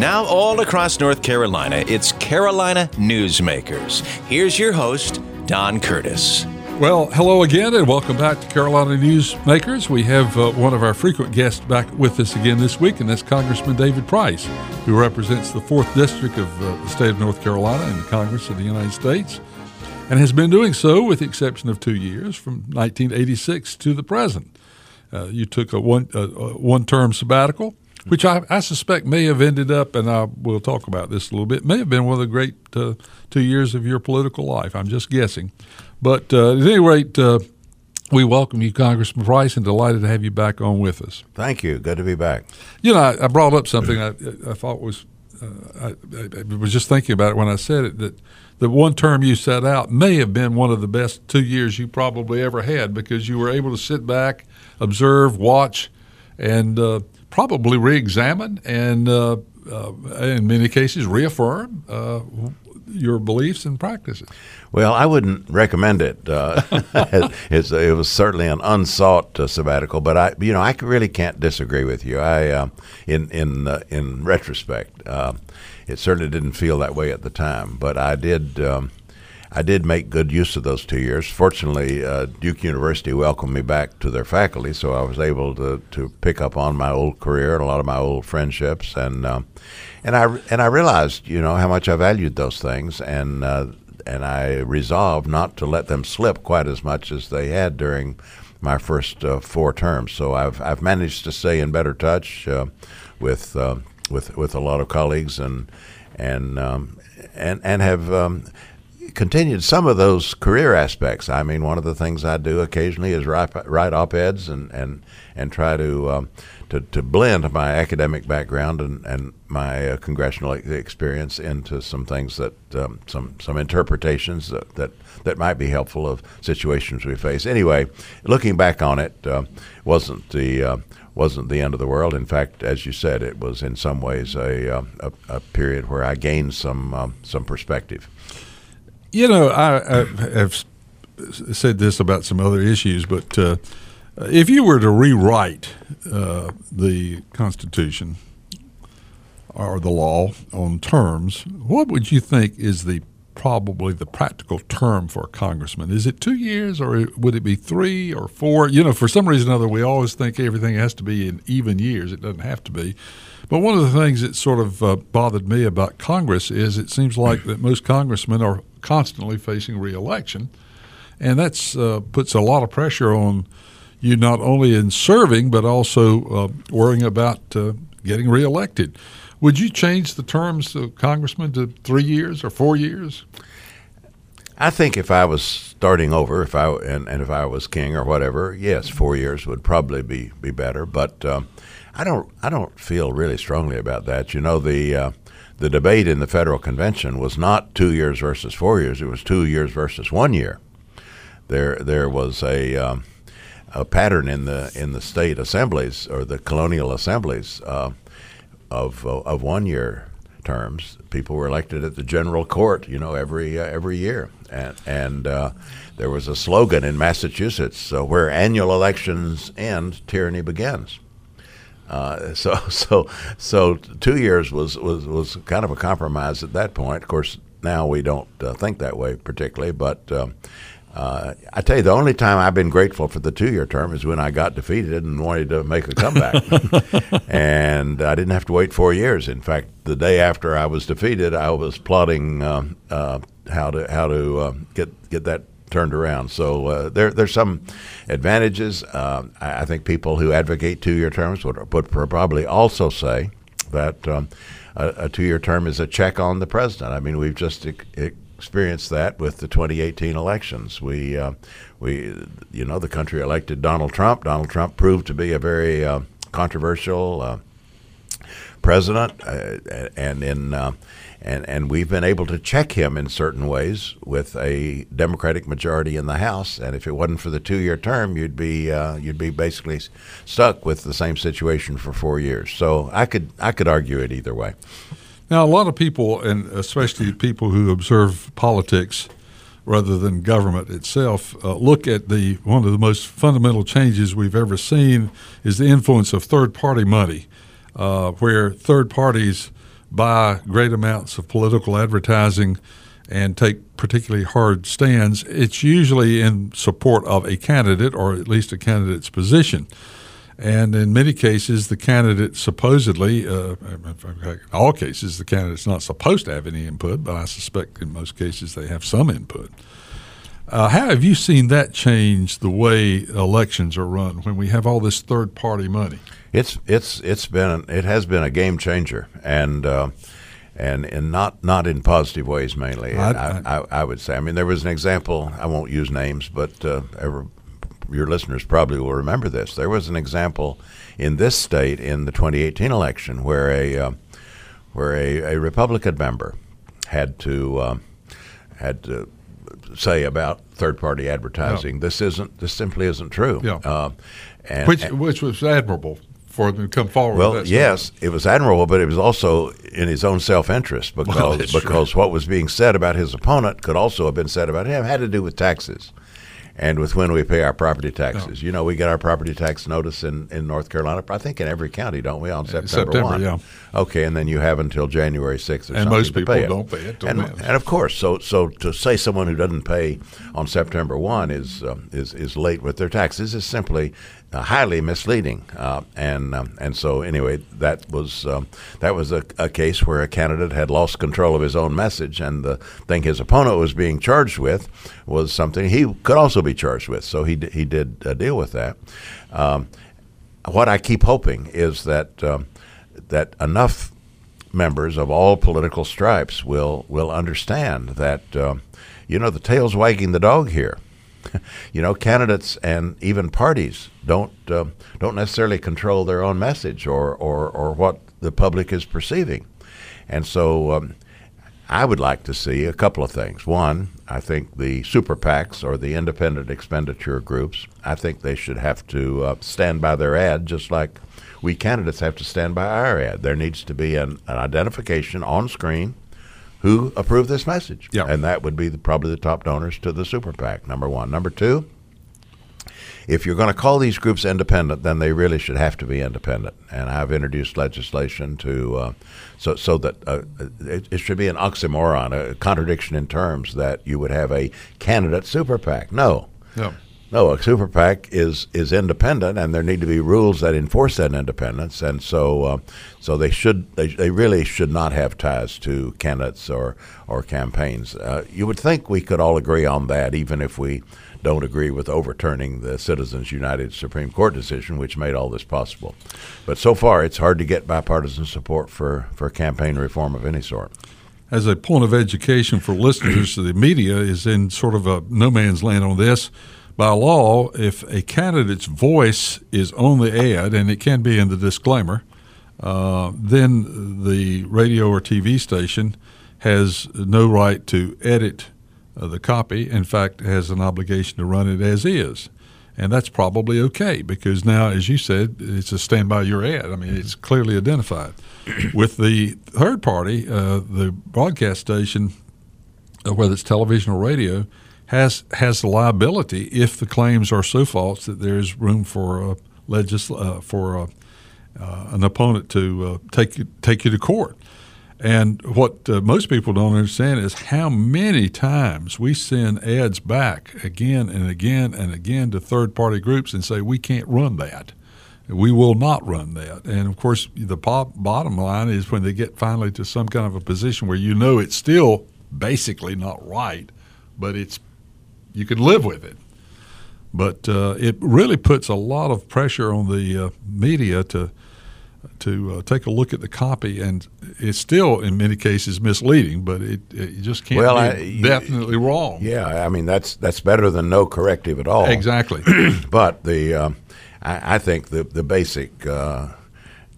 Now, all across North Carolina, it's Carolina Newsmakers. Here's your host, Don Curtis. Well, hello again, and welcome back to Carolina Newsmakers. We have uh, one of our frequent guests back with us again this week, and that's Congressman David Price, who represents the 4th District of uh, the state of North Carolina in the Congress of the United States, and has been doing so with the exception of two years, from 1986 to the present. Uh, you took a one, uh, one term sabbatical, which I, I, suspect may have ended up, and I will talk about this a little bit, may have been one of the great uh, two years of your political life. I'm just guessing. But uh, at any rate, uh, we welcome you, Congressman Price, and delighted to have you back on with us. Thank you. Good to be back. You know, I, I brought up something I, I thought was, uh, I, I, was just thinking about it when I said it, that the one term you set out may have been one of the best two years you probably ever had because you were able to sit back, observe, watch, and uh, probably re-examine and uh, uh, in many cases reaffirm uh, your beliefs and practices. Well, I wouldn't recommend it. Uh, it was certainly an unsought uh, sabbatical, but I, you know, I really can't disagree with you. I, uh, in in in retrospect, it certainly didn't feel that way at the time, but I did. Um, I did make good use of those two years. Fortunately, uh, Duke University welcomed me back to their faculty, so I was able to, to pick up on my old career and a lot of my old friendships, and and I and I realized, you know, how much I valued those things, and uh, and I resolved not to let them slip quite as much as they had during my first uh, four terms. So I've I've managed to stay in better touch uh, with uh, with with a lot of colleagues and and um, and and have. Um, continued some of those career aspects. I mean, one of the things I do occasionally is write, write op-eds and, and, and try to um, to, to blend my academic background and, and my uh, congressional experience into some things that um, some some interpretations that, that that might be helpful of situations we face. Anyway, looking back on it, uh, wasn't the uh, wasn't the end of the world. In fact, as you said, it was in some ways a uh, a, a, period where I gained some um, some perspective. You know, I, I, have said this about some other issues, but uh, if you were to rewrite uh, the Constitution or the law on terms, what would you think is the probably the practical term for a congressman? Is it two years or would it be three or four? You know, for some reason or other, we always think everything has to be in even years. It doesn't have to be. But one of the things that sort of uh, bothered me about Congress is it seems like that most congressmen are constantly facing reelection, and that uh, puts a lot of pressure on you not only in serving but also uh, worrying about uh, getting reelected. Would you change the terms of congressmen to three years or four years? I think if I was starting over, if I and, and if I was king or whatever, yes, four years would probably be be better. But um, I don't I don't feel really strongly about that. You know the uh, the debate in the federal convention was not two years versus four years; it was two years versus one year. There there was a um, a pattern in the in the state assemblies or the colonial assemblies uh, of uh, of one year terms. People were elected at the general court, you know, every uh, every year, and and uh, there was a slogan in Massachusetts: uh, "Where annual elections end, tyranny begins." Uh, so so so two years was, was was kind of a compromise at that point. Of course, now we don't think that way particularly, but. Um, uh, I tell you, the only time I've been grateful for the two-year term is when I got defeated and wanted to make a comeback, and I didn't have to wait four years. In fact, the day after I was defeated, I was plotting uh, uh, how to how to uh, get get that turned around. So uh, there there's some advantages. Um, I, think people who advocate two-year terms would, would probably also say that. Um, a, a two-year term is a check on the president. I mean, we've just experienced that with the 2018 elections. We, uh, we, you know, the country elected Donald Trump. Donald Trump proved to be a very uh, controversial uh, president, uh, and in uh, and and we've been able to check him in certain ways with a Democratic majority in the House. And if it wasn't for the two-year term, you'd be uh, you'd be basically stuck with the same situation for four years. So I could I could argue it either way. Now, a lot of people, and especially people who observe politics rather than government itself, uh, look at the one of the most fundamental changes we've ever seen is the influence of third-party money, uh, where third parties buy great amounts of political advertising and take particularly hard stands, it's usually in support of a candidate or at least a candidate's position. And in many cases, the candidate supposedly, uh, in all cases, the candidate's not supposed to have any input, but I suspect in most cases they have some input. Uh, how have you seen that change the way elections are run when we have all this third party money? It's it's it's been it has been a game changer, and uh, and and not not in positive ways mainly. I, I, I, I, would say. I mean, there was an example. I won't use names, but uh, ever, your listeners probably will remember this. There was an example in this state in the 2018 election where a uh, where a, a, Republican member had to uh, had to say about third party advertising. This isn't. This simply isn't true. Yeah. Uh, and, which which was admirable for them to come forward. Well, yes, it was admirable, but it was also in his own self interest because well, because what was being said about his opponent could also have been said about him. It had to do with taxes and with when we pay our property taxes. You know, we get our property tax notice in, in North Carolina, I think in every county, don't we, on September, September 1? Yeah. Okay, and then you have until January 6th or and something most people pay don't pay it. And, and, of course, so so to say someone who doesn't pay on September 1 is, uh, is, is late with their taxes is simply uh, highly misleading. Uh, and um, and so anyway, that was um, that was a, a, case where a candidate had lost control of his own message, and the thing his opponent was being charged with was something he could also be charged with. So he d- he did uh, deal with that. Um, what I keep hoping is that um, that enough members of all political stripes will will understand that um, you know the tail's wagging the dog here. you know, candidates and even parties don't uh, don't necessarily control their own message or, or, or what the public is perceiving, and so um, I would like to see a couple of things. One, I think the super PACs or the independent expenditure groups, I think they should have to uh, stand by their ad just like we candidates have to stand by our ad. There needs to be an, an identification on screen who approved this message. Yeah. And that would be the, probably the top donors to the super PAC, number one. Number two, if you're going to call these groups independent, then they really should have to be independent. And I've introduced legislation to uh, so so that uh, it, it, should be an oxymoron, a contradiction in terms that you would have a candidate super PAC. No. No. No, a super PAC is is independent, and there need to be rules that enforce that independence. And so, uh, so they should they, they really should not have ties to candidates or or campaigns. Uh, you would think we could all agree on that, even if we don't agree with overturning the Citizens United Supreme Court decision, which made all this possible. But so far, it's hard to get bipartisan support for for campaign reform of any sort as a point of education for listeners, the media is in sort of a no man's land on this by law, if a candidate's voice is on the ad, and it can be in the disclaimer, uh, then the radio or TV station has no right to edit uh, the copy. In fact, has an obligation to run it as is. And that's probably okay because now, as you said, it's a stand by your ad. I mean, it's clearly identified. With the third party, uh, the broadcast station, uh, whether it's television or radio, has has the liability if the claims are so false that there is room for a legis- uh, for a, uh, an opponent to uh, take you, take you to court. And what uh, most people don't understand is how many times we send ads back again and again and again to third party groups and say we can't run that. We will not run that. And of course, the pop, bottom line is when they get finally to some kind of a position where you know it's still basically not right, but it's you can live with it. But uh, it really puts a lot of pressure on the uh, media to to uh, take a look at the copy, and it's still in many cases misleading, but it, it just can't well, be I, you, definitely wrong. Yeah, I mean that's that's better than no corrective at all. Exactly. but the uh, I, I, think the the basic uh,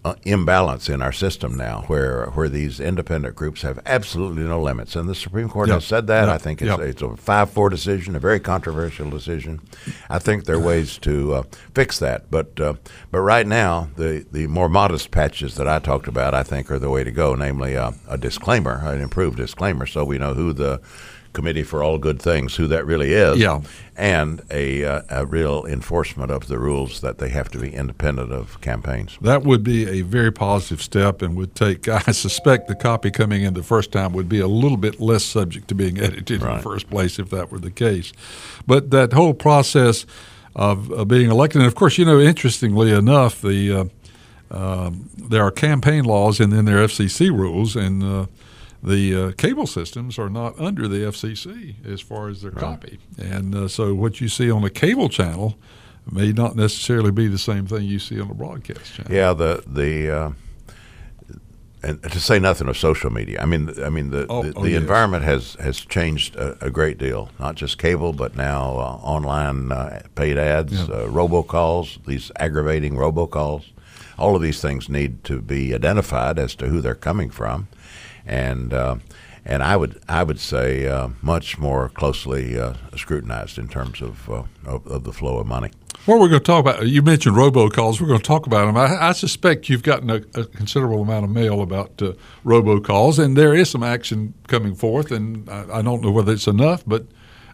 uh, imbalance in our system now, where where these independent groups have absolutely no limits, and the Supreme Court yep. has said that. Yep. I think it's, yep. it's a five four decision, a very controversial decision. I think there are ways to uh, fix that, but uh, but right now the the more modest patches that I talked about, I think, are the way to go. Namely, uh, a disclaimer, an improved disclaimer, so we know who the committee for all good things, who that really is, Yeah. and a, uh, a real enforcement of the rules that they have to be independent of campaigns. That would be a very positive step and would take, I suspect the copy coming in the first time would be a little bit less subject to being edited in the first place if that were the case. But that whole process of, of being elected, and of course, you know, interestingly enough, the uh, um, there are campaign laws and then there are FCC rules, and uh, the uh, cable systems are not under the FCC as far as their copy. And uh, so what you see on a cable channel may not necessarily be the same thing you see on a broadcast channel. Yeah, the the uh, and to say nothing of social media. I mean, I mean the Oh, the, oh, the yes. environment has has changed a, a great deal. Not just cable, but now uh, online uh, paid ads, Yeah. uh, robocalls, these aggravating robocalls. All of these things need to be identified as to who they're coming from, and. Uh, and I would, I would say, uh, much more closely uh, scrutinized in terms of, uh, of of the flow of money. What we're going to talk about, you mentioned robocalls. We're going to talk about them. I, I suspect you've gotten a, a considerable amount of mail about uh, robocalls, and there is some action coming forth, and I, I don't know whether it's enough, but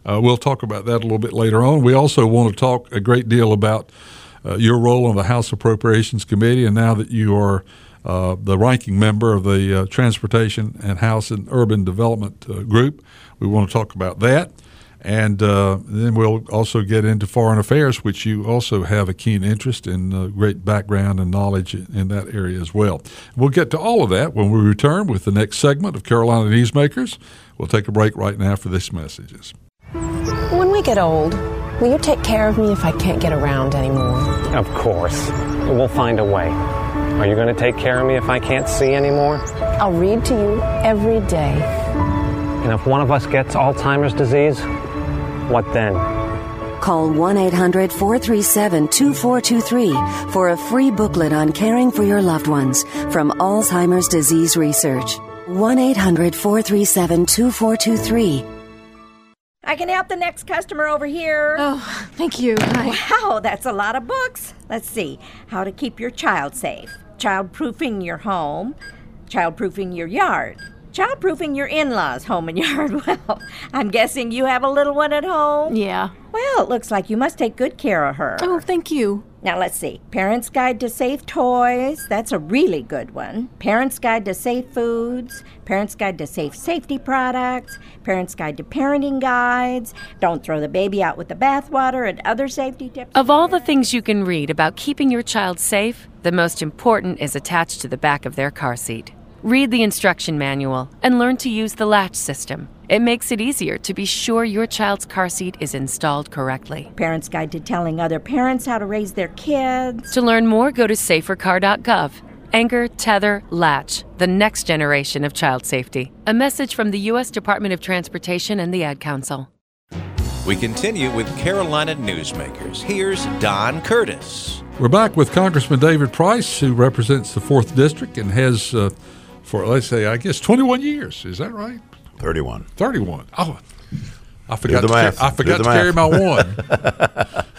uh, we'll talk about that a little bit later on. We also want to talk a great deal about uh, your role on the House Appropriations Committee, and now that you are uh, the ranking member of the uh, Transportation and House and Urban Development uh, Group, we want to talk about that. And uh, then we'll also get into foreign affairs, which you also have a keen interest and uh, great background and knowledge in that area as well. We'll get to all of that when we return with the next segment of Carolina Newsmakers. We'll take a break right now for this messages. When we get old, will you take care of me if I can't get around anymore? Of course. We'll find a way. Are you going to take care of me if I can't see anymore? I'll read to you every day. And if one of us gets Alzheimer's disease, what then? Call 1 800 437 2423 for a free booklet on caring for your loved ones from Alzheimer's Disease Research. 1 800 437 2423. I can help the next customer over here. Oh, thank you. Hi. Wow, that's a lot of books. Let's see. How to keep your child safe, child proofing your home, child proofing your yard, child proofing your in laws' home and yard. Well, I'm guessing you have a little one at home. Yeah. Well, it looks like you must take good care of her. Oh, thank you. Now let's see. Parents Guide to Safe Toys. That's a really good one. Parents Guide to Safe Foods. Parents Guide to Safe Safety Products. Parents Guide to Parenting Guides. Don't throw the baby out with the bathwater and other safety tips. Of all the things you can read about keeping your child safe, the most important is attached to the back of their car seat. Read the instruction manual and learn to use the latch system. It makes it easier to be sure your child's car seat is installed correctly. Parents Guide to Telling Other Parents How to Raise Their Kids. To learn more, go to safercar.gov. Anchor, tether, latch, the next generation of child safety. A message from the U.S. Department of Transportation and the Ad Council. We continue with Carolina Newsmakers. Here's Don Curtis. We're back with Congressman David Price, who represents the 4th District and has, uh, for let's say, I guess, 21 years. Is that right? 31. 31. Oh, I forgot, the to, ca- I forgot the to carry math. my one.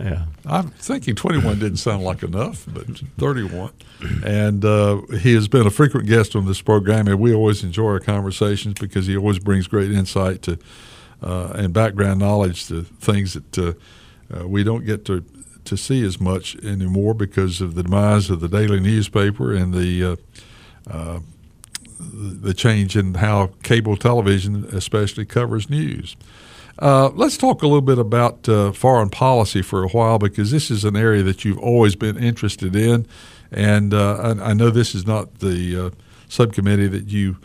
Yeah. I'm thinking 21 didn't sound like enough, but 31. And uh, he has been a frequent guest on this program, and we always enjoy our conversations because he always brings great insight to uh, and background knowledge to things that uh, uh, we don't get to to see as much anymore because of the demise of the daily newspaper and the uh, uh, the change in how cable television, especially, covers news. Uh, let's talk a little bit about uh, foreign policy for a while because this is an area that you've always been interested in, and uh, I, I know this is not the uh, subcommittee that you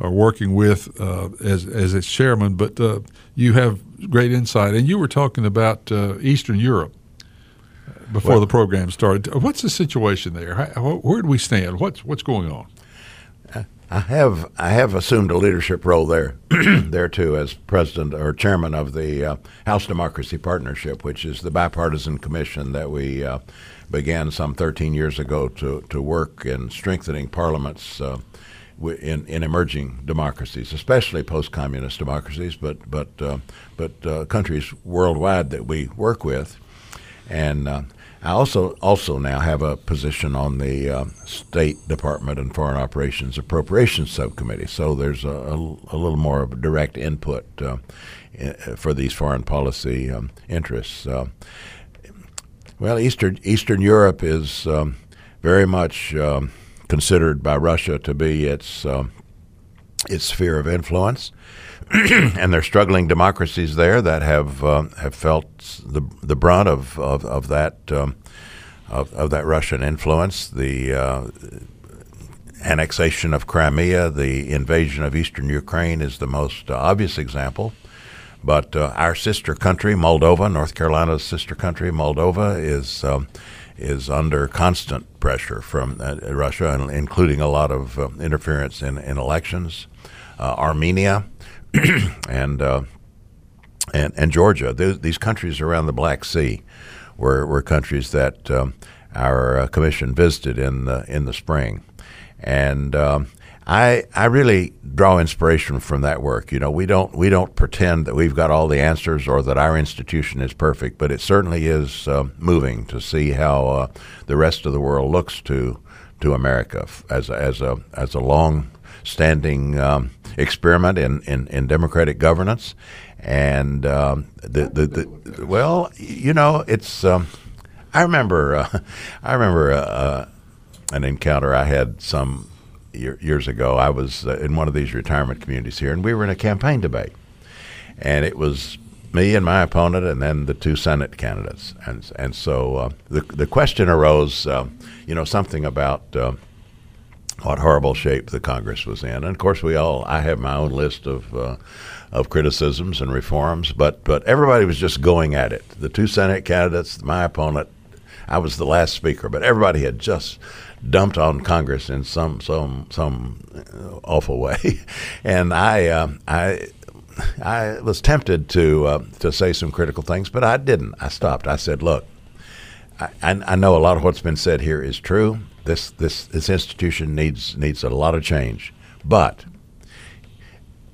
are working with uh, as as its chairman, but uh, you have great insight. And you were talking about uh, Eastern Europe before Well- the program started. What's the situation there? How, where do we stand? What's what's going on? I have I have assumed a leadership role there, there too, as president or chairman of the uh, House Democracy Partnership, which is the bipartisan commission that we uh, began some 13 years ago to to work in strengthening parliaments. Uh, in, in emerging democracies, especially post-communist democracies, but but uh, but uh, countries worldwide that we work with, and uh, I also also now have a position on the uh, State Department and Foreign Operations Appropriations Subcommittee. So there's a, a, a little more direct input uh, for these foreign policy um, interests. Uh, well, Eastern Eastern Europe is um, very much um, considered by Russia to be its um, its sphere of influence. and they're struggling democracies there that have uh, have felt the the brunt of of, of that um, of, of that Russian influence. The uh, annexation of Crimea, the invasion of eastern Ukraine is the most uh, obvious example. But uh, our sister country, Moldova, North Carolina's sister country, Moldova, is um, is under constant pressure from uh, Russia, including a lot of uh, interference in, in elections. Armenia and uh, and and Georgia. these countries around the Black Sea were were countries that um, our uh, commission visited in the in the spring, and. Um, I I really draw inspiration from that work. You know, we don't we don't pretend that we've got all the answers or that our institution is perfect, but it certainly is uh, moving to see how uh, the rest of the world looks to to America as as a as a long standing um, experiment in, in, in, democratic governance. And um, the, the, the, well, you know, it's. Um, I remember, uh, I remember uh, uh, an encounter I had some year, years ago. I was uh, in one of these retirement communities here, and we were in a campaign debate, and it was me and my opponent, and then the two Senate candidates, and and so uh, the the question arose, uh, you know, something about what horrible shape the Congress was in. And of course, we all I have my own list of uh, of criticisms and reforms, but but everybody was just going at it. The two Senate candidates, my opponent, I was the last speaker, but everybody had just dumped on Congress in some some some uh, awful way, and I uh, I. I was tempted to uh, to say some critical things, but I didn't. I stopped. I said, "Look, I, I know a lot of what's been said here is true, this this this institution needs needs a lot of change. But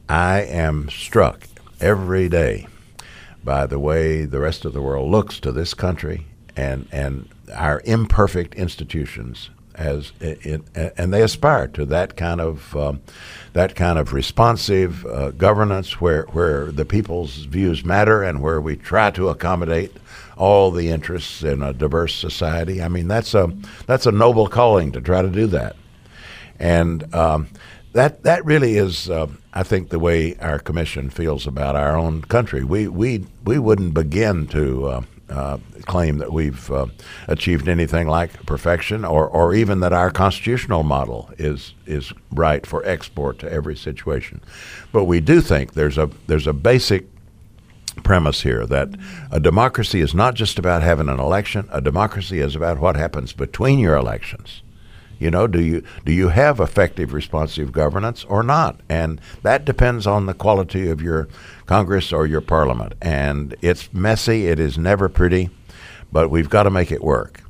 I am struck every day by the way the rest of the world looks to this country and and our imperfect institutions as and they aspire to that kind of um, that kind of responsive uh, governance where where the people's views matter and where we try to accommodate all the interests in a diverse society. I mean, that's a that's a noble calling to try to do that, and um, that that really is, uh, I think, the way our commission feels about our own country. We we we wouldn't begin to. Uh, uh, claim that we've uh, achieved anything like perfection, or, or even that our constitutional model is is right for export to every situation. But we do think there's a there's a basic premise here that a democracy is not just about having an election. A democracy is about what happens between your elections. You know, do you do you have effective responsive governance or not? And that depends on the quality of your Congress or your Parliament. And it's messy. It is never pretty, but we've got to make it work.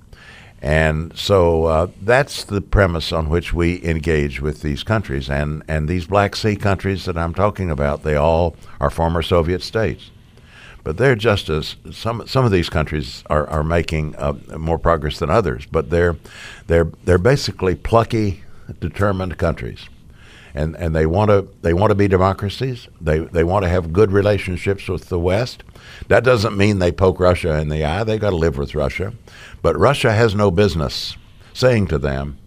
And so uh, that's the premise on which we engage with these countries. And, and these Black Sea countries that I'm talking about, they all are former Soviet states but they're just as some some of these countries are, are making uh, more progress than others. But they're they're they're basically plucky, determined countries, and and they want to they want to be democracies. They they want to have good relationships with the West. That doesn't mean they poke Russia in the eye. They got to live with Russia, but Russia has no business saying to them,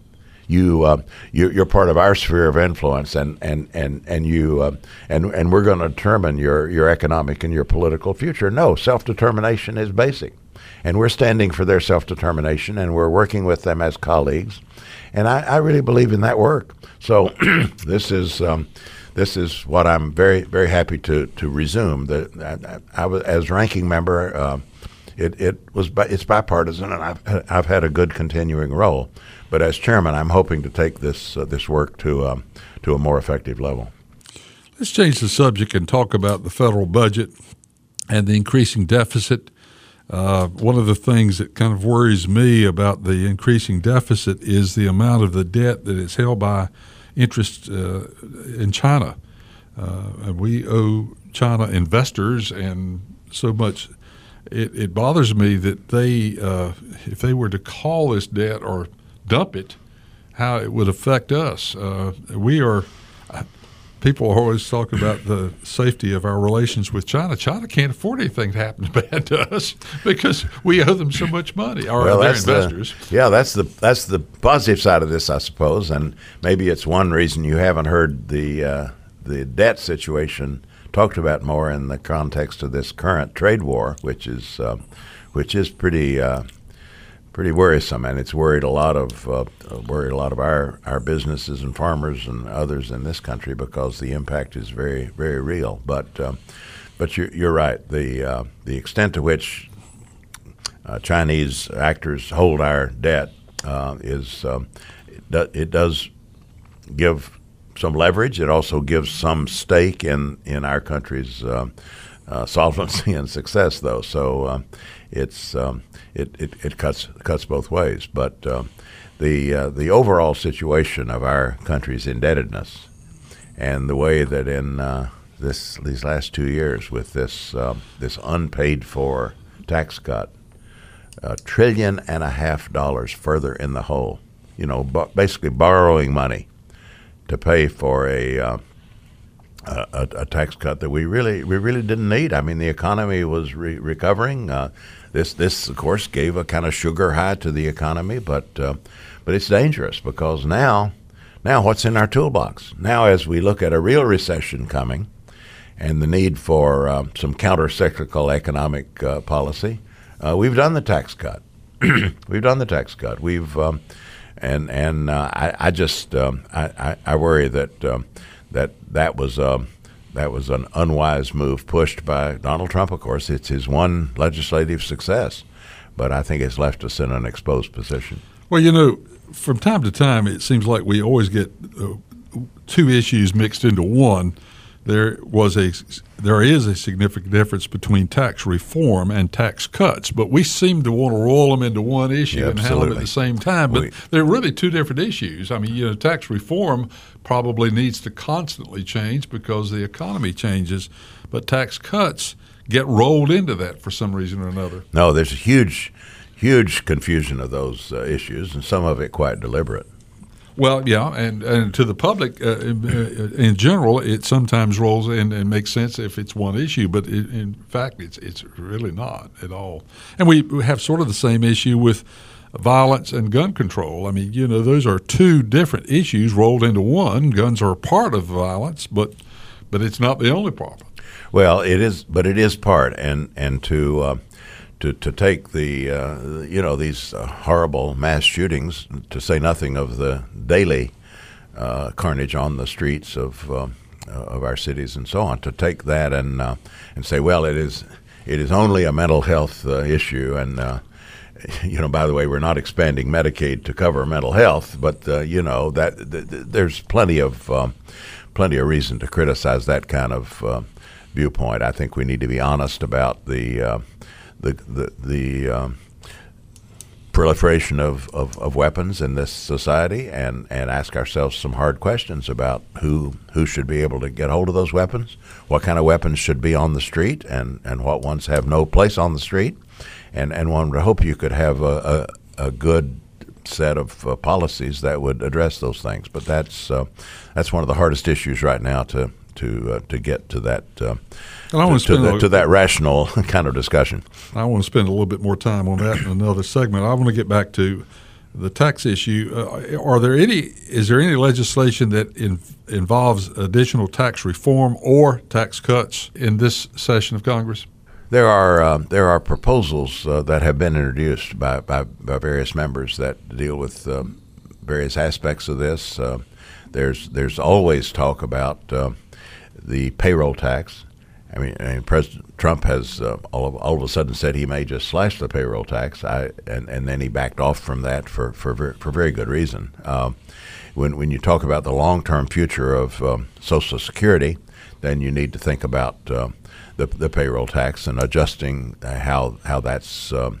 you, uh, you are part of our sphere of influence, and and and and you uh, and and we're going to determine your your economic and your political future. No, self determination is basic, and we're standing for their self determination, and we're working with them as colleagues, and I, I really believe in that work. So this is. Um, this is what I'm very, very happy to to resume. The, I, I was as ranking member. Uh, it, it was it's bipartisan, and I've I've had a good continuing role. But as chairman, I'm hoping to take this uh, this work to um, to a more effective level. Let's change the subject and talk about the federal budget and the increasing deficit. Uh, one of the things that kind of worries me about the increasing deficit is the amount of the debt that is held by interest uh, in China. Uh, we owe China investors and so much it, it bothers me that they, uh, if they were to call this debt or dump it, how it would affect us. Uh, we are people always talking about the safety of our relations with China. China can't afford anything to happen bad to us because we owe them so much money. Or well, that's investors. The, yeah, that's the that's the positive side of this, I suppose, and maybe it's one reason you haven't heard the uh, the debt situation talked about more in the context of this current trade war, which is uh, which is pretty. Uh, pretty worrisome, and it's worried a lot of uh, worried a lot of our, our businesses and farmers and others in this country because the impact is very very real. But um, but you're, you're right. The uh, the extent to which uh, Chinese actors hold our debt uh, is um, it, do, it does give some leverage. It also gives some stake in in our country's uh, uh, solvency and success, though. So it's um, it, it, it, cuts cuts both ways. But uh, the uh, the overall situation of our country's indebtedness and the way that in uh, this these last two years with this um, this unpaid for tax cut, a trillion and a half dollars further in the hole. You know, bu- basically borrowing money to pay for a uh, a, a, tax cut that we really we really didn't need. I mean, the economy was re- recovering. Uh, this this of course gave a kind of sugar high to the economy, but uh, but it's dangerous because now now what's in our toolbox? Now, as we look at a real recession coming, and the need for uh, some counter-cyclical economic uh, policy, uh, we've done the tax cut. we've done the tax cut. We've um, and and uh, I, I just um, I, I, I worry that um, that that was um, that was an unwise move pushed by Donald Trump. Of course, it's his one legislative success, but I think it's left us in an exposed position. Well, you know, from time to time, it seems like we always get uh, two issues mixed into one there was a there is a significant difference between tax reform and tax cuts, but we seem to want to roll them into one issue yeah, and handle them at the same time. But we, they're really two different issues. I mean, you know, tax reform probably needs to constantly change because the economy changes, but tax cuts get rolled into that for some reason or another. No, there's a huge, huge confusion of those uh, issues, and some of it quite deliberate. Well, yeah, and, and to the public uh, in general, it sometimes rolls in and makes sense if it's one issue, but it, in fact, it's it's really not at all. And we have sort of the same issue with violence and gun control. I mean, you know, those are two different issues rolled into one. Guns are part of violence, but but it's not the only problem. Well, it is, but it is part, and and to uh, to, to take the uh, you know these uh, horrible mass shootings, to say nothing of the daily uh, carnage on the streets of uh, of our cities and so on, to take that and uh, and say, well, it is it is only a mental health uh, issue, and you know, by the way, we're not expanding Medicaid to cover mental health, but you know that th- th- there's plenty of um, plenty of reason to criticize that kind of viewpoint. I think we need to be honest about the the the, the um, proliferation of, of, of, weapons in this society and, and ask ourselves some hard questions about who who should be able to get hold of those weapons, what kind of weapons should be on the street, and, and what ones have no place on the street. And, and one would hope you could have a, a, a good set of uh, policies that would address those things. But that's uh, that's one of the hardest issues right now to to uh, to get to that uh, to, to, the, to, that rational kind of discussion. I want to spend a little bit more time on that in another segment. I want to get back to the tax issue. Uh, are there any? Is there any legislation that in, involves additional tax reform or tax cuts in this session of Congress? There are uh, there are proposals uh, that have been introduced by, by, by, various members that deal with um, various aspects of this. Uh, there's there's always talk about uh, the payroll tax. I mean, and President Trump has uh, all, of, all of a sudden said he may just slash the payroll tax, I, and, and then he backed off from that for, for, for very good reason. When, when you talk about the long term future of um, Social Security, then you need to think about uh, the, the payroll tax and adjusting how, how that's um,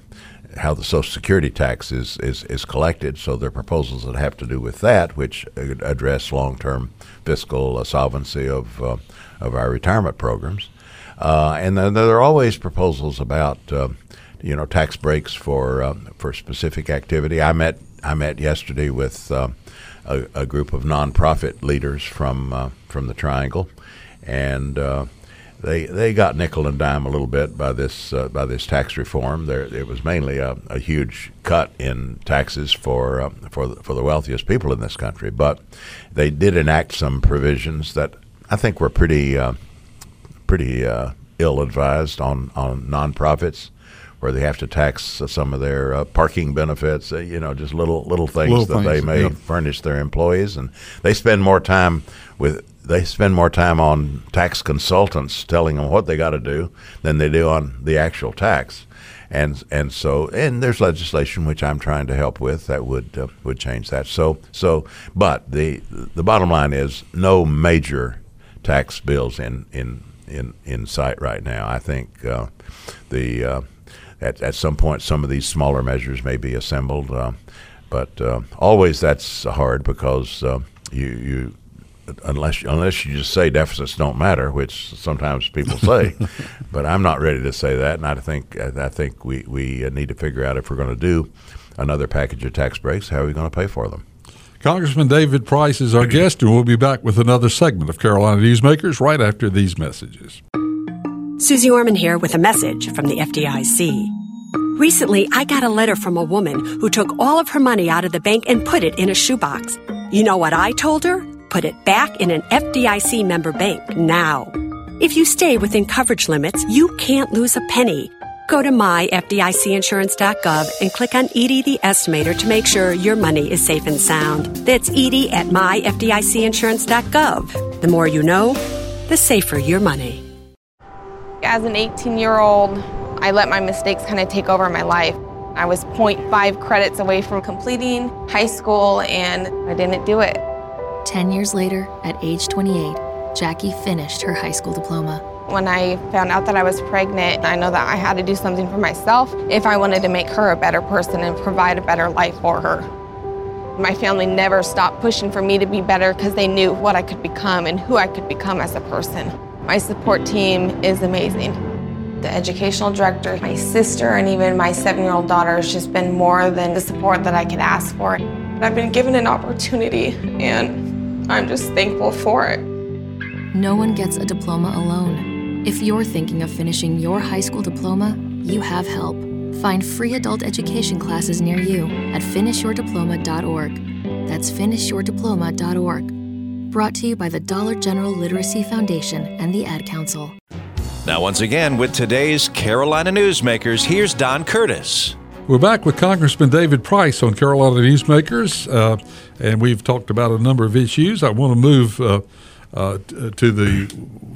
how the Social Security tax is, is, is collected. So there are proposals that have to do with that, which address long term fiscal uh, solvency of, uh, of our retirement programs. Uh, and then there are always proposals about uh, you know tax breaks for uh, for specific activity. I met I met yesterday with uh, a, a, group of nonprofit leaders from uh, from the Triangle, and uh, they they got nickel and dime a little bit by this uh, by this tax reform. There it was mainly a, a huge cut in taxes for uh, for the, for the wealthiest people in this country, but they did enact some provisions that I think were pretty uh, pretty ill advised on on nonprofits where they have to tax uh, some of their uh, parking benefits, uh, you know, just little little things little that things, they may furnish their employees, and they spend more time with they spend more time on tax consultants telling them what they got to do than they do on the actual tax. And and so and there's legislation which I'm trying to help with that would uh, would change that. So so but the the bottom line is no major tax bills in in in in sight right now. I think uh, the uh, at, at some point, some of these smaller measures may be assembled. Uh, but uh, always that's hard because uh, you, you unless unless you just say deficits don't matter, which sometimes people say, but I'm not ready to say that, and I think I think we we need to figure out if we're going to do another package of tax breaks, how are we going to pay for them? Congressman David Price is our guest, and we'll be back with another segment of Carolina Newsmakers right after these messages. Suze Orman here with a message from the FDIC. Recently, I got a letter from a woman who took all of her money out of the bank and put it in a shoebox. You know what I told her? Put it back in an FDIC member bank now. If you stay within coverage limits, you can't lose a penny. Go to myfdicinsurance.gov and click on Edie the Estimator to make sure your money is safe and sound. That's Edie at myfdicinsurance.gov. The more you know, the safer your money. As an 18 year old, I let my mistakes kind of take over my life. I was 0.5 credits away from completing high school and I didn't do it. 10 years later, at age 28, Jackie finished her high school diploma. When I found out that I was pregnant, I know that I had to do something for myself if I wanted to make her a better person and provide a better life for her. My family never stopped pushing for me to be better because they knew what I could become and who I could become as a person. My support team is amazing. The educational director, my sister, and even my seven year old daughter has just been more than the support that I could ask for. I've been given an opportunity, and I'm just thankful for it. No one gets a diploma alone. If you're thinking of finishing your high school diploma, you have help. Find free adult education classes near you at finishyourdiploma.org. That's finishyourdiploma.org. Brought to you by the Dollar General Literacy Foundation and the Ad Council. Now, once again, with today's Carolina Newsmakers, here's Don Curtis. We're back with Congressman David Price on Carolina Newsmakers, uh, and we've talked about a number of issues. I want to move uh, uh, to the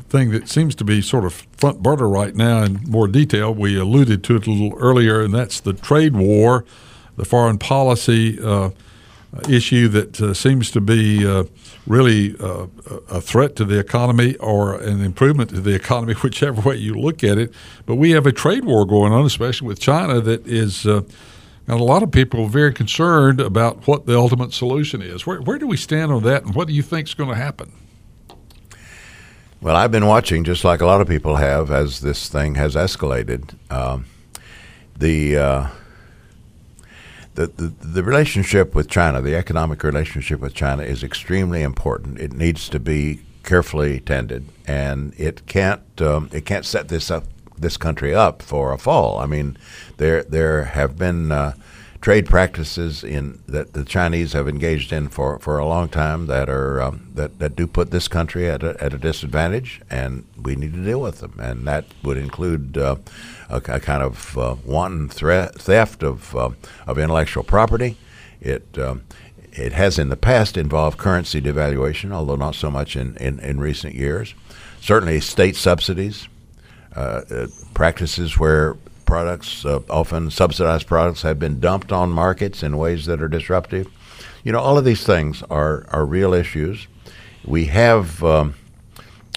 thing that seems to be sort of front burner right now in more detail. We alluded to it a little earlier, and that's the trade war, the foreign policy uh, issue that uh, seems to be uh, really uh, a threat to the economy or an improvement to the economy, whichever way you look at it. But we have a trade war going on, especially with China, that is. Uh, and a lot of people very concerned about what the ultimate solution is. Where, where do we stand on that, and what do you think is going to happen? Well, I've been watching, just like a lot of people have, as this thing has escalated. Um, the uh, the, the, the relationship with China, the economic relationship with China, is extremely important. It needs to be carefully tended, and it can't um, it can't set this up this country up for a fall. I mean, there there have been uh, trade practices in that the Chinese have engaged in for, for a long time that are um, that that do put this country at a, at a disadvantage, and we need to deal with them, and that would include. Uh, a, a kind of uh, wanton thre- theft of uh, of intellectual property. It um, it has in the past involved currency devaluation, although not so much in, in, in recent years. Certainly, state subsidies, uh, uh practices where products, uh, often subsidized products, have been dumped on markets in ways that are disruptive. You know, all of these things are, are real issues. We have um,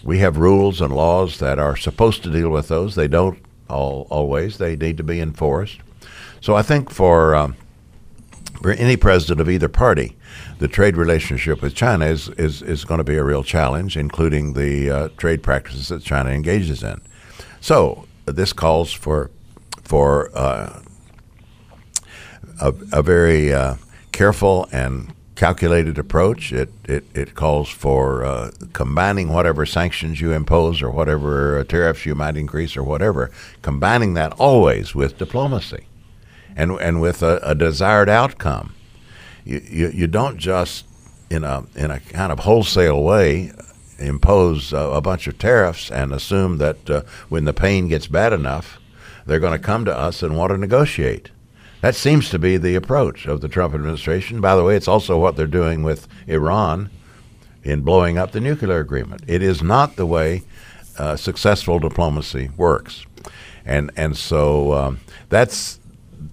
we have rules and laws that are supposed to deal with those. They don't all, always. They need to be enforced. So I think for um, for any president of either party, the trade relationship with China is, is, is going to be a real challenge, including the uh, trade practices that China engages in. so this calls for for uh, a, a, very uh, careful and calculated approach. It it, it calls for uh, combining whatever sanctions you impose or whatever tariffs you might increase or whatever, combining that always with diplomacy, and and with a, a desired outcome. You, you you don't just in a in a kind of wholesale way impose a, a bunch of tariffs and assume that uh, when the pain gets bad enough, they're going to come to us and want to negotiate. That seems to be the approach of the Trump administration. By the way, it's also what they're doing with Iran in blowing up the nuclear agreement. It is not the way uh, successful diplomacy works, and and so um, that's.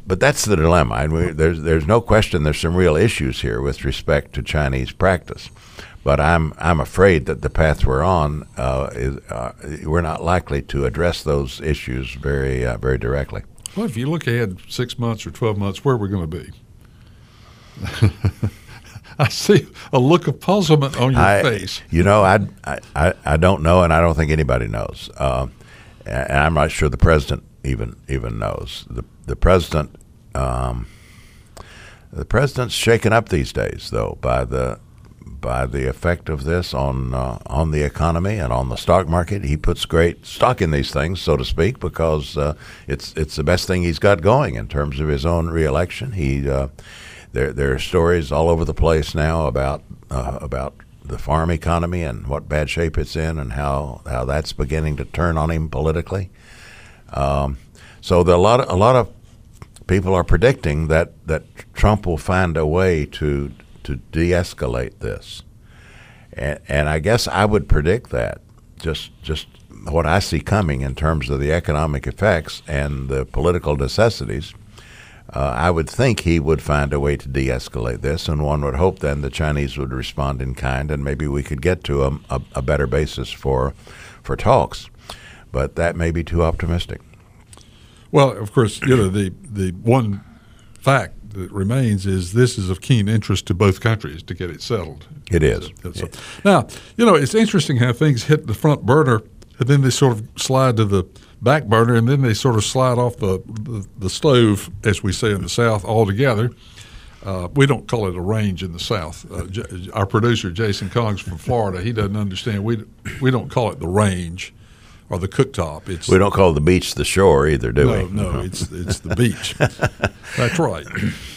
But that's the dilemma. I mean, there's there's no question. There's some real issues here with respect to Chinese practice, but I'm I'm afraid that the path we're on uh, is uh, we're not likely to address those issues very uh, very directly. Well, if you look ahead six months or 12 months, where are we going to be? I see a look of puzzlement on your I, face. You know, I, I, I don't know, and I don't think anybody knows. Uh, and I'm not sure the president even even knows. The the president, um, the president's shaken up these days, though, by the by the effect of this on uh, on the economy and on the stock market. He puts great stock in these things, so to speak, because uh, it's it's the best thing he's got going in terms of his own reelection. He uh, there there are stories all over the place now about uh, about the farm economy and what bad shape it's in, and how, how that's beginning to turn on him politically. Um, so a lot of, a lot of people are predicting that that Trump will find a way to to de-escalate this. And, and I guess I would predict that just just what I see coming in terms of the economic effects and the political necessities. Uh, I would think he would find a way to de-escalate this, and one would hope then the Chinese would respond in kind, and maybe we could get to a, a, a better basis for for talks. But that may be too optimistic. Well, of course, you know the the one fact that remains is this is of keen interest to both countries to get it settled. It is. Now, you know, it's interesting how things hit the front burner and then they sort of slide to the back burner and then they sort of slide off the, the, the stove, as we say in the South, altogether. Uh, we don't call it a range in the South. Uh, J- our producer, Jason Kong's from Florida, he doesn't understand. We, we don't call it the range or the cooktop. It's we don't call the beach the shore either, do no, we? No, no, it's it's the beach. That's right,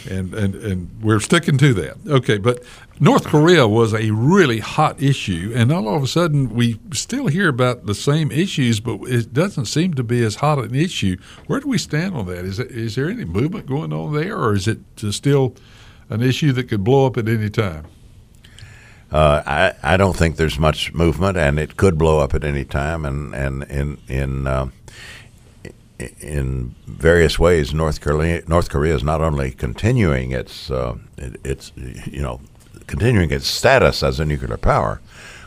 and and and we're sticking to that. Okay, but North Korea was a really hot issue, and all of a sudden we still hear about the same issues, but it doesn't seem to be as hot an issue. Where do we stand on that? Is it, is there any movement going on there, or is it still an issue that could blow up at any time? Uh, I, I don't think there's much movement, and it could blow up at any time. And and in in uh, in various ways, North Korea North Korea is not only continuing its uh, it, its you know continuing its status as a nuclear power,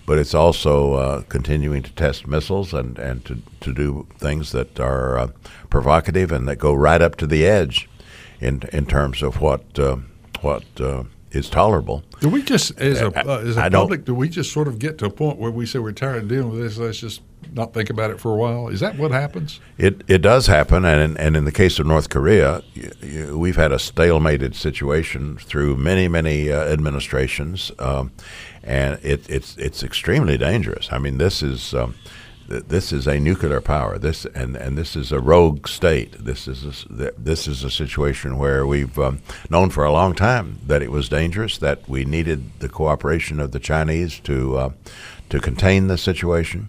but it's also uh, continuing to test missiles and, and to, to do things that are uh, provocative and that go right up to the edge in in terms of what uh, what is tolerable. Do we just, as a uh, as a public, do we just sort of get to a point where we say we're tired of dealing with this? Let's just not think about it for a while. Is that what happens? It it does happen, and in, and in the case of North Korea, you, you, we've had a stalemated situation through many many uh, administrations, um, and it, it's it's extremely dangerous. I mean, this is. Um, this is a nuclear power. This and, and this is a rogue state. This is a, this is a situation where we've um, known for a long time that it was dangerous. That we needed the cooperation of the Chinese to uh, to contain the situation,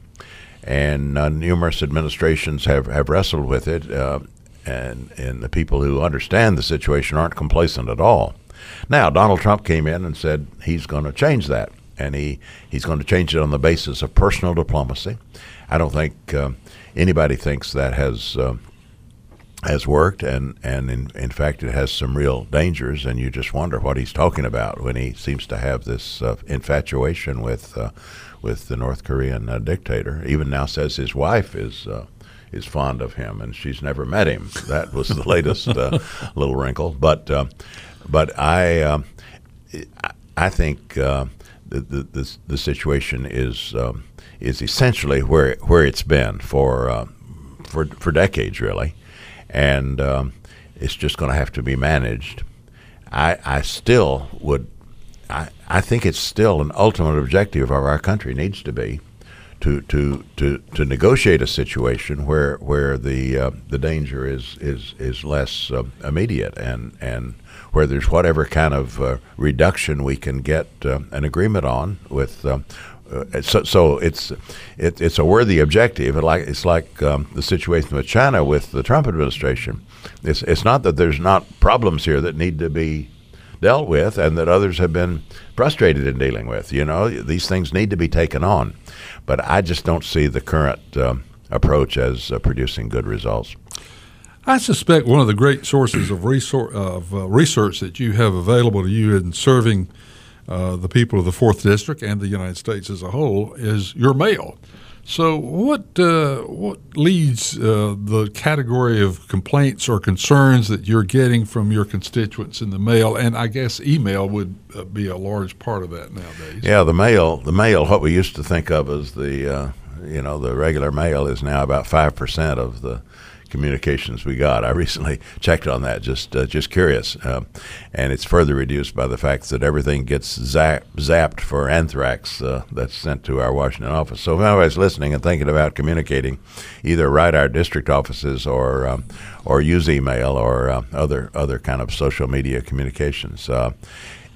and uh, numerous administrations have, have wrestled with it. Uh, and and the people who understand the situation aren't complacent at all. Now Donald Trump came in and said he's going to change that, and he he's going to change it on the basis of personal diplomacy I don't think uh, anybody thinks that has uh, has worked, and and in, in fact, it has some real dangers. And you just wonder what he's talking about when he seems to have this uh, infatuation with uh, with the North Korean uh, dictator. Even now says his wife is uh, is fond of him, and she's never met him. That was the latest little wrinkle. But but I I think the, the the, the situation is. Um, is essentially where where it's been for uh, for for decades, really, and um, it's just going to have to be managed. I I still would. I, I think it's still an ultimate objective of our country needs to be to to to, to negotiate a situation where where the uh, the danger is is is less uh, immediate and and where there's whatever kind of uh, reduction we can get uh, an agreement on with. Uh, so, so it's it, it's a worthy objective. It like it's like um, the situation with China with the Trump administration. It's it's not that there's not problems here that need to be dealt with and that others have been frustrated in dealing with. You know, these things need to be taken on. But I just don't see the current um, approach as uh, producing good results. I suspect one of the great sources of, resor- of uh, research that you have available to you in serving uh, the people of the Fourth District and the United States as a whole is your mail. So, what uh, what leads uh, the category of complaints or concerns that you're getting from your constituents in the mail? And I guess email would uh, be a large part of that nowadays. Yeah, the mail, the mail. What we used to think of as the uh, you know the regular mail is now about five percent of the communications we got. I recently checked on that, just uh, just curious, uh, and it's further reduced by the fact that everything gets zap, zapped for anthrax uh, that's sent to our Washington office. So if anybody's listening and thinking about communicating, either write our district offices or um, or use email or uh, other other kind of social media communications. Uh,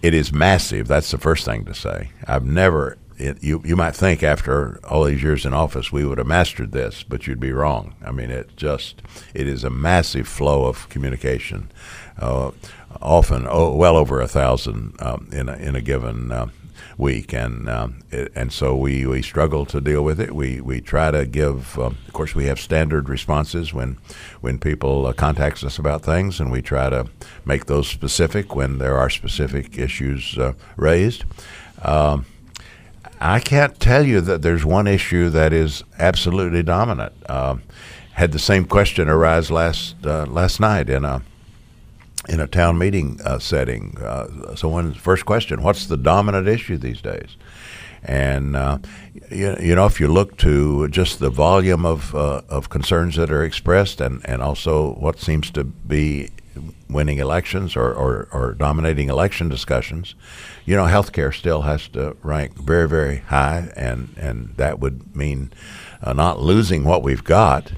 it is massive. That's the first thing to say. I've never it, you you might think after all these years in office we would have mastered this, but you'd be wrong. I mean, it just it is a massive flow of communication, uh, often oh, well over a thousand um, in a, in a given. Uh, week, and um, it, and so we, we struggle to deal with it. We we try to give. Um, of course, we have standard responses when when people uh, contact us about things, and we try to make those specific when there are specific issues uh, raised. Um, I can't tell you that there's one issue that is absolutely dominant. Uh, had the same question arise last uh, last night in a in a town meeting uh, setting. Uh, someone's first question: What's the dominant issue these days? And uh, you, you, know, if you look to just the volume of uh, of concerns that are expressed, and, and also what seems to be winning elections or, or, or dominating election discussions, you know, healthcare still has to rank very, very high, and, and that would mean uh, not losing what we've got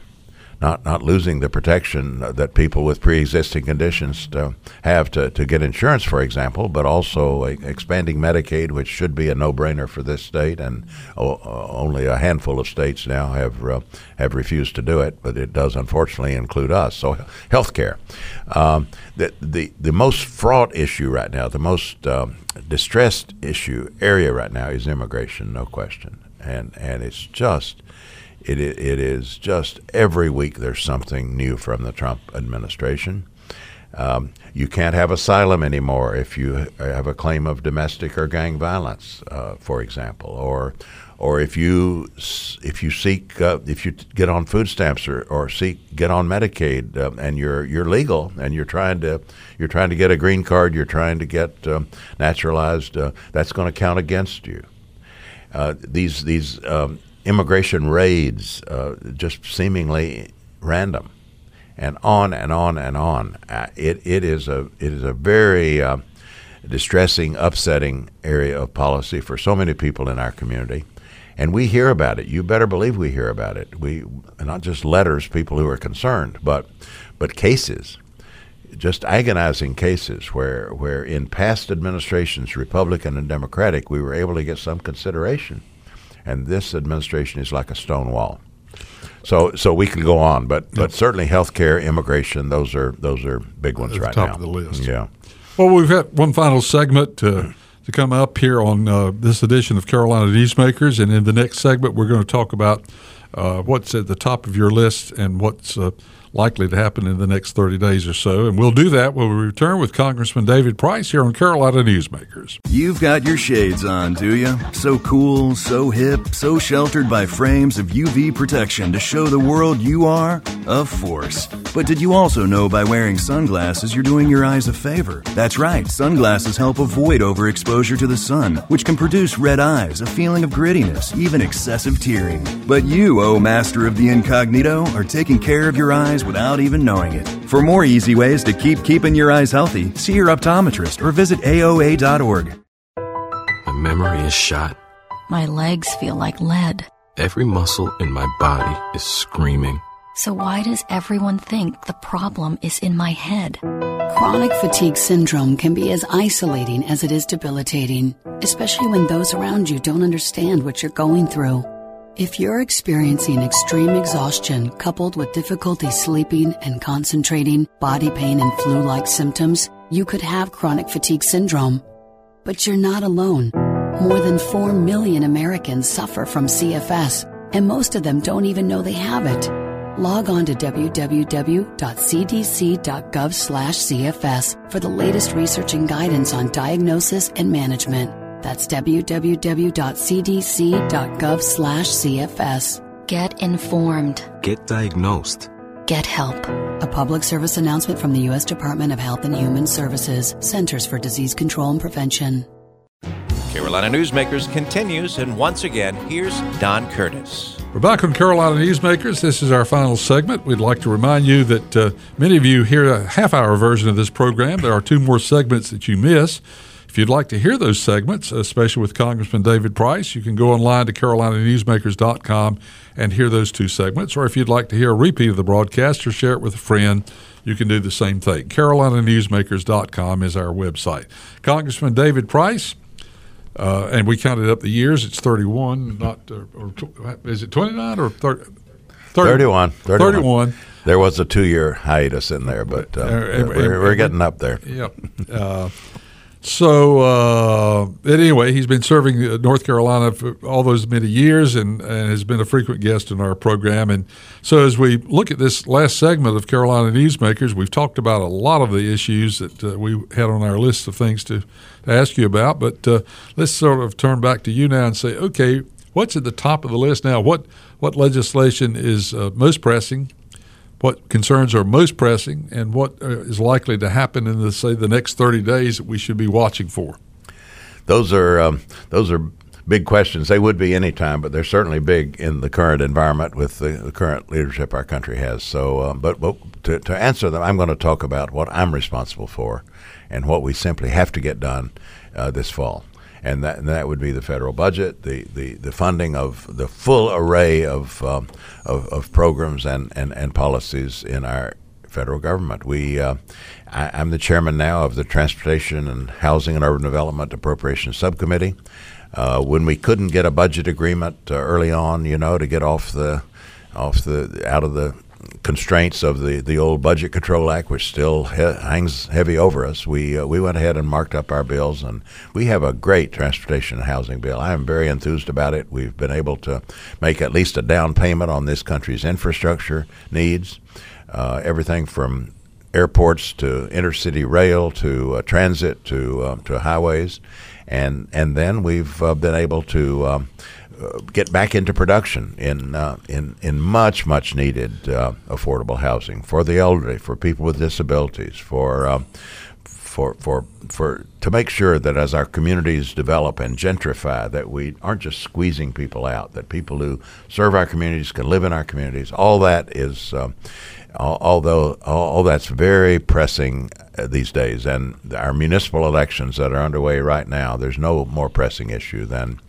not not losing the protection that people with pre-existing conditions to have to, to get insurance, for example, but also expanding Medicaid, which should be a no-brainer for this state, and uh, only a handful of states now have uh, have refused to do it, but it does unfortunately include us. So, health care, um, the, the the most fraught issue right now, the most um, distressed issue area right now is immigration, no question, and and it's just it, it is just every week there's something new from the Trump administration. Um, you can't have asylum anymore if you have a claim of domestic or gang violence, uh, for example, or or if you if you seek uh, if you get on food stamps or, or seek get on Medicaid uh, and you're you're legal and you're trying to you're trying to get a green card, you're trying to get um, naturalized, uh, that's going to count against you. Uh, these these um, immigration raids, uh, just seemingly random, and on and on and on. Uh, it it is a it is a very uh, distressing, upsetting area of policy for so many people in our community. And we hear about it. You better believe we hear about it. We not just letters, people who are concerned, but but cases, just agonizing cases where where in past administrations, Republican and Democratic, we were able to get some consideration and this administration is like a stone wall. So, so we could go on, but yep. but certainly healthcare, immigration, those are those are big ones At right top now. Top of the list. Yeah. Well, we've got one final segment to to come up here on uh, this edition of Carolina Newsmakers, and in the next segment, we're going to talk about uh, what's at the top of your list and what's uh, likely to happen in the next 30 days or so. And we'll do that when we return with Congressman David Price here on Carolina Newsmakers. You've got your shades on, do you? So cool, so hip, so sheltered by frames of UV protection to show the world you are a force. But did you also know by wearing sunglasses you're doing your eyes a favor? That's right, sunglasses help avoid overexposure to the sun, which can produce red eyes, a feeling of grittiness, even excessive tearing. But you, oh master of the incognito, are taking care of your eyes without even knowing it. For more easy ways to keep keeping your eyes healthy, see your optometrist or visit AOA.org. My memory is shot. My legs feel like lead. Every muscle in my body is screaming. So why does everyone think the problem is in my head? Chronic fatigue syndrome can be as isolating as it is debilitating, especially when those around you don't understand what you're going through. If you're experiencing extreme exhaustion coupled with difficulty sleeping and concentrating, body pain, and flu like symptoms, you could have chronic fatigue syndrome. But you're not alone. More than 4 million Americans suffer from CFS, and most of them don't even know they have it. Log on to www.cdc.gov/cfs for the latest research and guidance on diagnosis and management. That's www.cdc.gov/cfs. Get informed. Get diagnosed. Get help. A public service announcement from the U.S. Department of Health and Human Services, Centers for Disease Control and Prevention. Carolina Newsmakers continues, and once again, here's Don Curtis. We're back on Carolina Newsmakers. This is our final segment. We'd like to remind you that uh, many of you hear a half hour version of this program. There are two more segments that you miss. If you'd like to hear those segments, especially with Congressman David Price, you can go online to carolinanewsmakers.com and hear those two segments. Or if you'd like to hear a repeat of the broadcast or share it with a friend, you can do the same thing. carolinanewsmakers.com is our website. Congressman David Price, uh, and we counted up the years. It's 31, not uh, or is it 29 or 30? 30, 31, 31. 31. There was a two-year hiatus in there, but uh, uh, we're, we're, getting up there. Yep. Uh, so uh, anyway, he's been serving North Carolina for all those many years, and, and has been a frequent guest in our program. And so, as we look at this last segment of Carolina Newsmakers, we've talked about a lot of the issues that uh, we had on our list of things to, to ask you about. But uh, let's sort of turn back to you now and say, okay, what's at the top of the list now? What what legislation is uh, most pressing? What concerns are most pressing and what uh, likely to happen in the say the next 30 days that we should be watching for. Those are um, those are big questions. They would be any time but they're certainly big in the current environment with the, the current leadership our country has. So um, but, but to, to answer them i'm going to talk about what i'm responsible for and what we simply have to get done uh, this fall and that, and that would be the federal budget, the, the, the funding of the full array of, um, of, of, programs and, and, and policies in our federal government. We, uh, I, am the chairman now of the Transportation and Housing and Urban Development Appropriations Subcommittee. Uh, when we couldn't get a budget agreement uh, early on, you know, to get off the off the out of the constraints of the, the old Budget Control Act, which still he- hangs heavy over us, we uh, we went ahead and marked up our bills, and we have a great transportation and housing bill. I am very enthused about it. We've been able to make at least a down payment on this country's infrastructure needs, uh, everything from airports to intercity rail to uh, transit to uh, to highways, and and then we've uh, been able to. Um, get back into production in uh, in in much much needed uh, affordable housing for the elderly, for people with disabilities, for um, for for for to make sure that as our communities develop and gentrify, that we aren't just squeezing people out. That people who serve our communities can live in our communities. All that is. Um, although all that's very pressing uh, these days, and our municipal elections that are underway right now, there's no more pressing issue than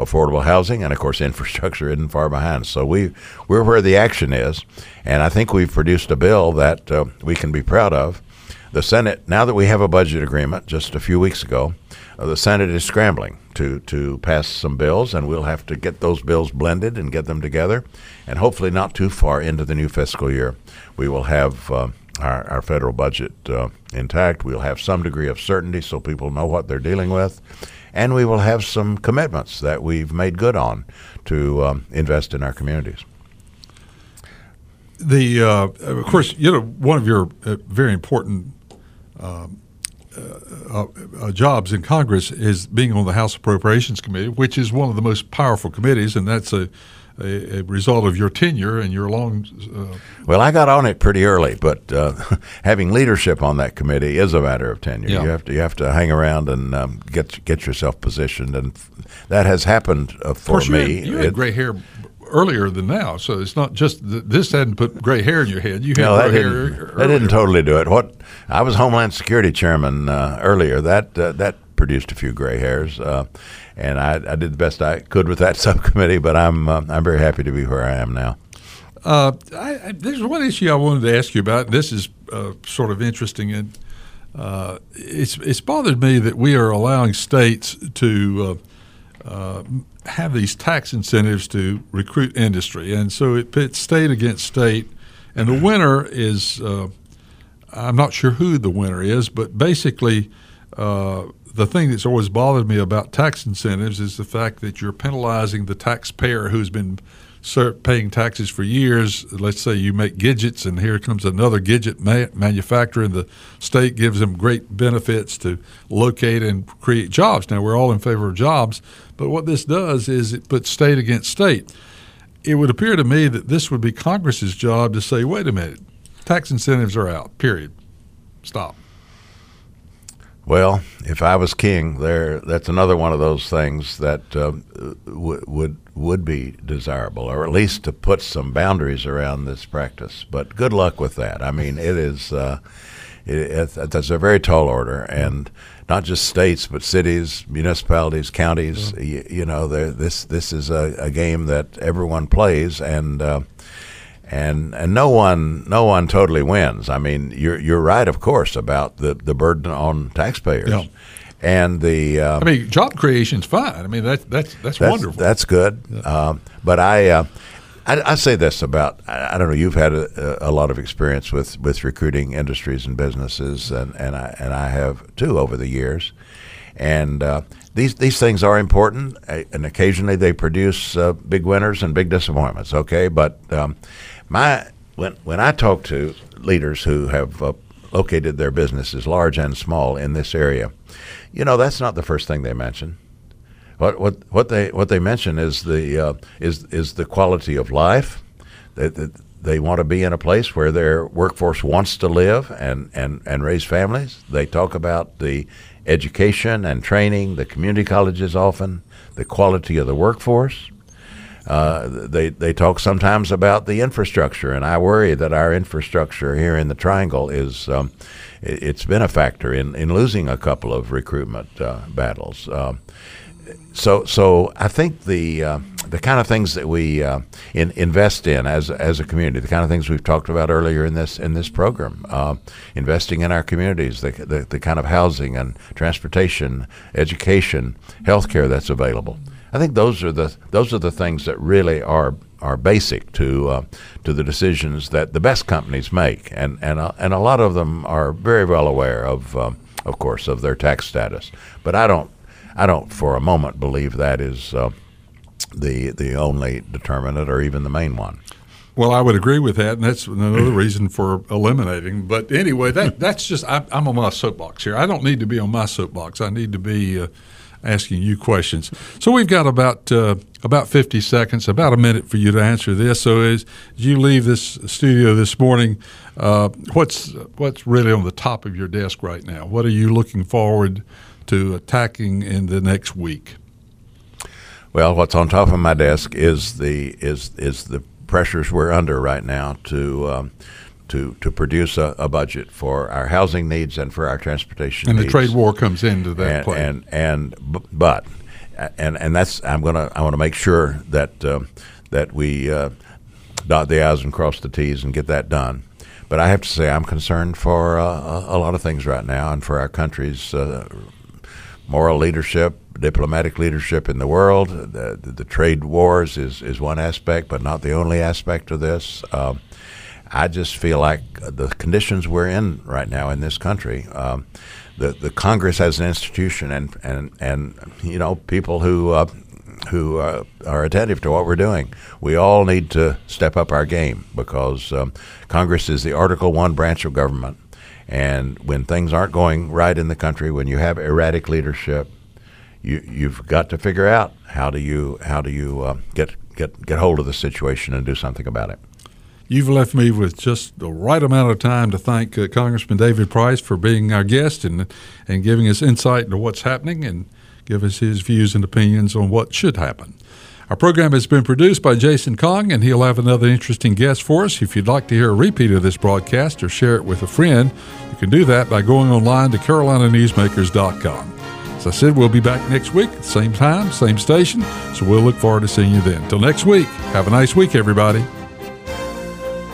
affordable housing, and of course, infrastructure isn't far behind. So we we're where the action is, and I think we've produced a bill that uh, we can be proud of. The Senate, now that we have a budget agreement, just a few weeks ago, uh, the Senate is scrambling to to pass some bills, and we'll have to get those bills blended and get them together, and hopefully not too far into the new fiscal year, we will have. Uh, our, our, federal budget uh, intact. We'll have some degree of certainty so people know what they're dealing with and we will have some commitments that we've made good on to um, invest in our communities. The uh, of course, you know, one of your uh, very important um, uh, uh, jobs in Congress is being on the House Appropriations Committee, which is one of the most powerful committees, and that's a a, a result of your tenure and your long. Uh, well, I got on it pretty early, but uh, having leadership on that committee is a matter of tenure. Yeah. You have to you have to hang around and um, get get yourself positioned, and that has happened uh, for course, me. You had, you gray hair earlier than now, so it's not just that this hadn't put gray hair in your head. You had no, that didn't, that didn't totally do it. What I was Homeland Security Chairman uh, earlier. That uh, that produced a few gray hairs, uh, and I, I did the best I could with that subcommittee. But I'm uh, I'm very happy to be where I am now. Uh, I, I, there's one issue I wanted to ask you about. This is uh, sort of interesting, and uh, it's it's bothered me that we are allowing states to have these tax incentives to recruit industry, and so it pits state against state, and the winner is I'm not sure who the winner is, but basically. Uh, the thing that's always bothered me about tax incentives is the fact that you're penalizing the taxpayer who's been paying taxes for years. Let's say you make gadgets, and here comes another gadget ma- manufacturer, and the state gives them great benefits to locate and create jobs. Now, we're all in favor of jobs, but what this does is it puts state against state. It would appear to me that this would be Congress's job to say, wait a minute, tax incentives are out, period. Stop. Well, if I was king, there that's another one of those things that um, w- would would be desirable, or at least to put some boundaries around this practice. But good luck with that. I mean, it is uh, it, it, that's a very tall order, and not just states, but cities, municipalities, counties. You, you know, this this is a, a game that everyone plays, and. Uh, and and no one no one totally wins. I mean, you're you're right, of course, about the, the burden on taxpayers, Yeah. and the. Uh, I mean, job creation's fine. I mean, that, that's, that's, that's, wonderful. That's good. Um, but I, uh, I, I say this about I, I don't know. You've had a, a lot of experience with, with recruiting industries and businesses, and, and I and I have too over the years. And uh, these these things are important, uh, and occasionally they produce uh, big winners and big disappointments. Okay, but um, my when when I talk to leaders who have uh, located their businesses, large and small, in this area, you know that's not the first thing they mention. What what what they what they mention is the uh, is is the quality of life. That they, they want to be in a place where their workforce wants to live and, and, and raise families. They talk about the education and training, the community colleges often, the quality of the workforce. Uh, they they talk sometimes about the infrastructure, and I worry that our infrastructure here in the Triangle is um, it, has been a factor in, in losing a couple of recruitment uh, battles. Um, so so I think the uh, the kind of things that we uh, in, invest in as as a community, the kind of things we've talked about earlier in this in this program, uh, investing in our communities, the, the the kind of housing and transportation, education, healthcare that's available. I think those are the those are the things that really are are basic to uh, to the decisions that the best companies make, and and uh, and a lot of them are very well aware of, um, of course, of their tax status. But I don't I don't for a moment believe that is uh, the the only determinant or even the main one. Well, I would agree with that, and that's another reason for eliminating. But anyway, that that's just I, I'm on my soapbox here. I don't need to be on my soapbox. I need to be uh, asking you questions. So we've got about uh, about 50 seconds, about a minute for you to answer this. So as you leave this studio this morning, uh, what's what's really on the top of your desk right now? What are you looking forward to attacking in the next week? Well, what's on top of my desk is the is is the pressures we're under right now to um, to to produce a, a, budget for our housing needs and for our transportation. And needs. the trade war comes into that and, play. And and but and and that's I'm gonna I want to make sure that um, that we uh, dot the i's and cross the t's and get that done. But I have to say I'm concerned for uh, a lot of things right now and for our country's uh, moral leadership, diplomatic leadership in the world. The, the, the, trade wars is, is one aspect, but not the only aspect of this. Um, I just feel like the conditions we're in right now in this country, um, the the Congress as an institution, and and and you know people who uh, who uh, are attentive to what we're doing, we all need to step up our game because um, Congress is the Article One branch of government. And when things aren't going right in the country, when you have erratic leadership, you you've got to figure out how do you how do you uh, get get get hold of the situation and do something about it. You've left me with just the right amount of time to thank uh, Congressman David Price for being our guest and and giving us insight into what's happening and give us his views and opinions on what should happen. Our program has been produced by Jason Kong, and he'll have another interesting guest for us. If you'd like to hear a repeat of this broadcast or share it with a friend, you can do that by going online to carolinanewsmakers.com. As I said, we'll be back next week, at the same time, same station, so we'll look forward to seeing you then. Till next week, have a nice week, everybody.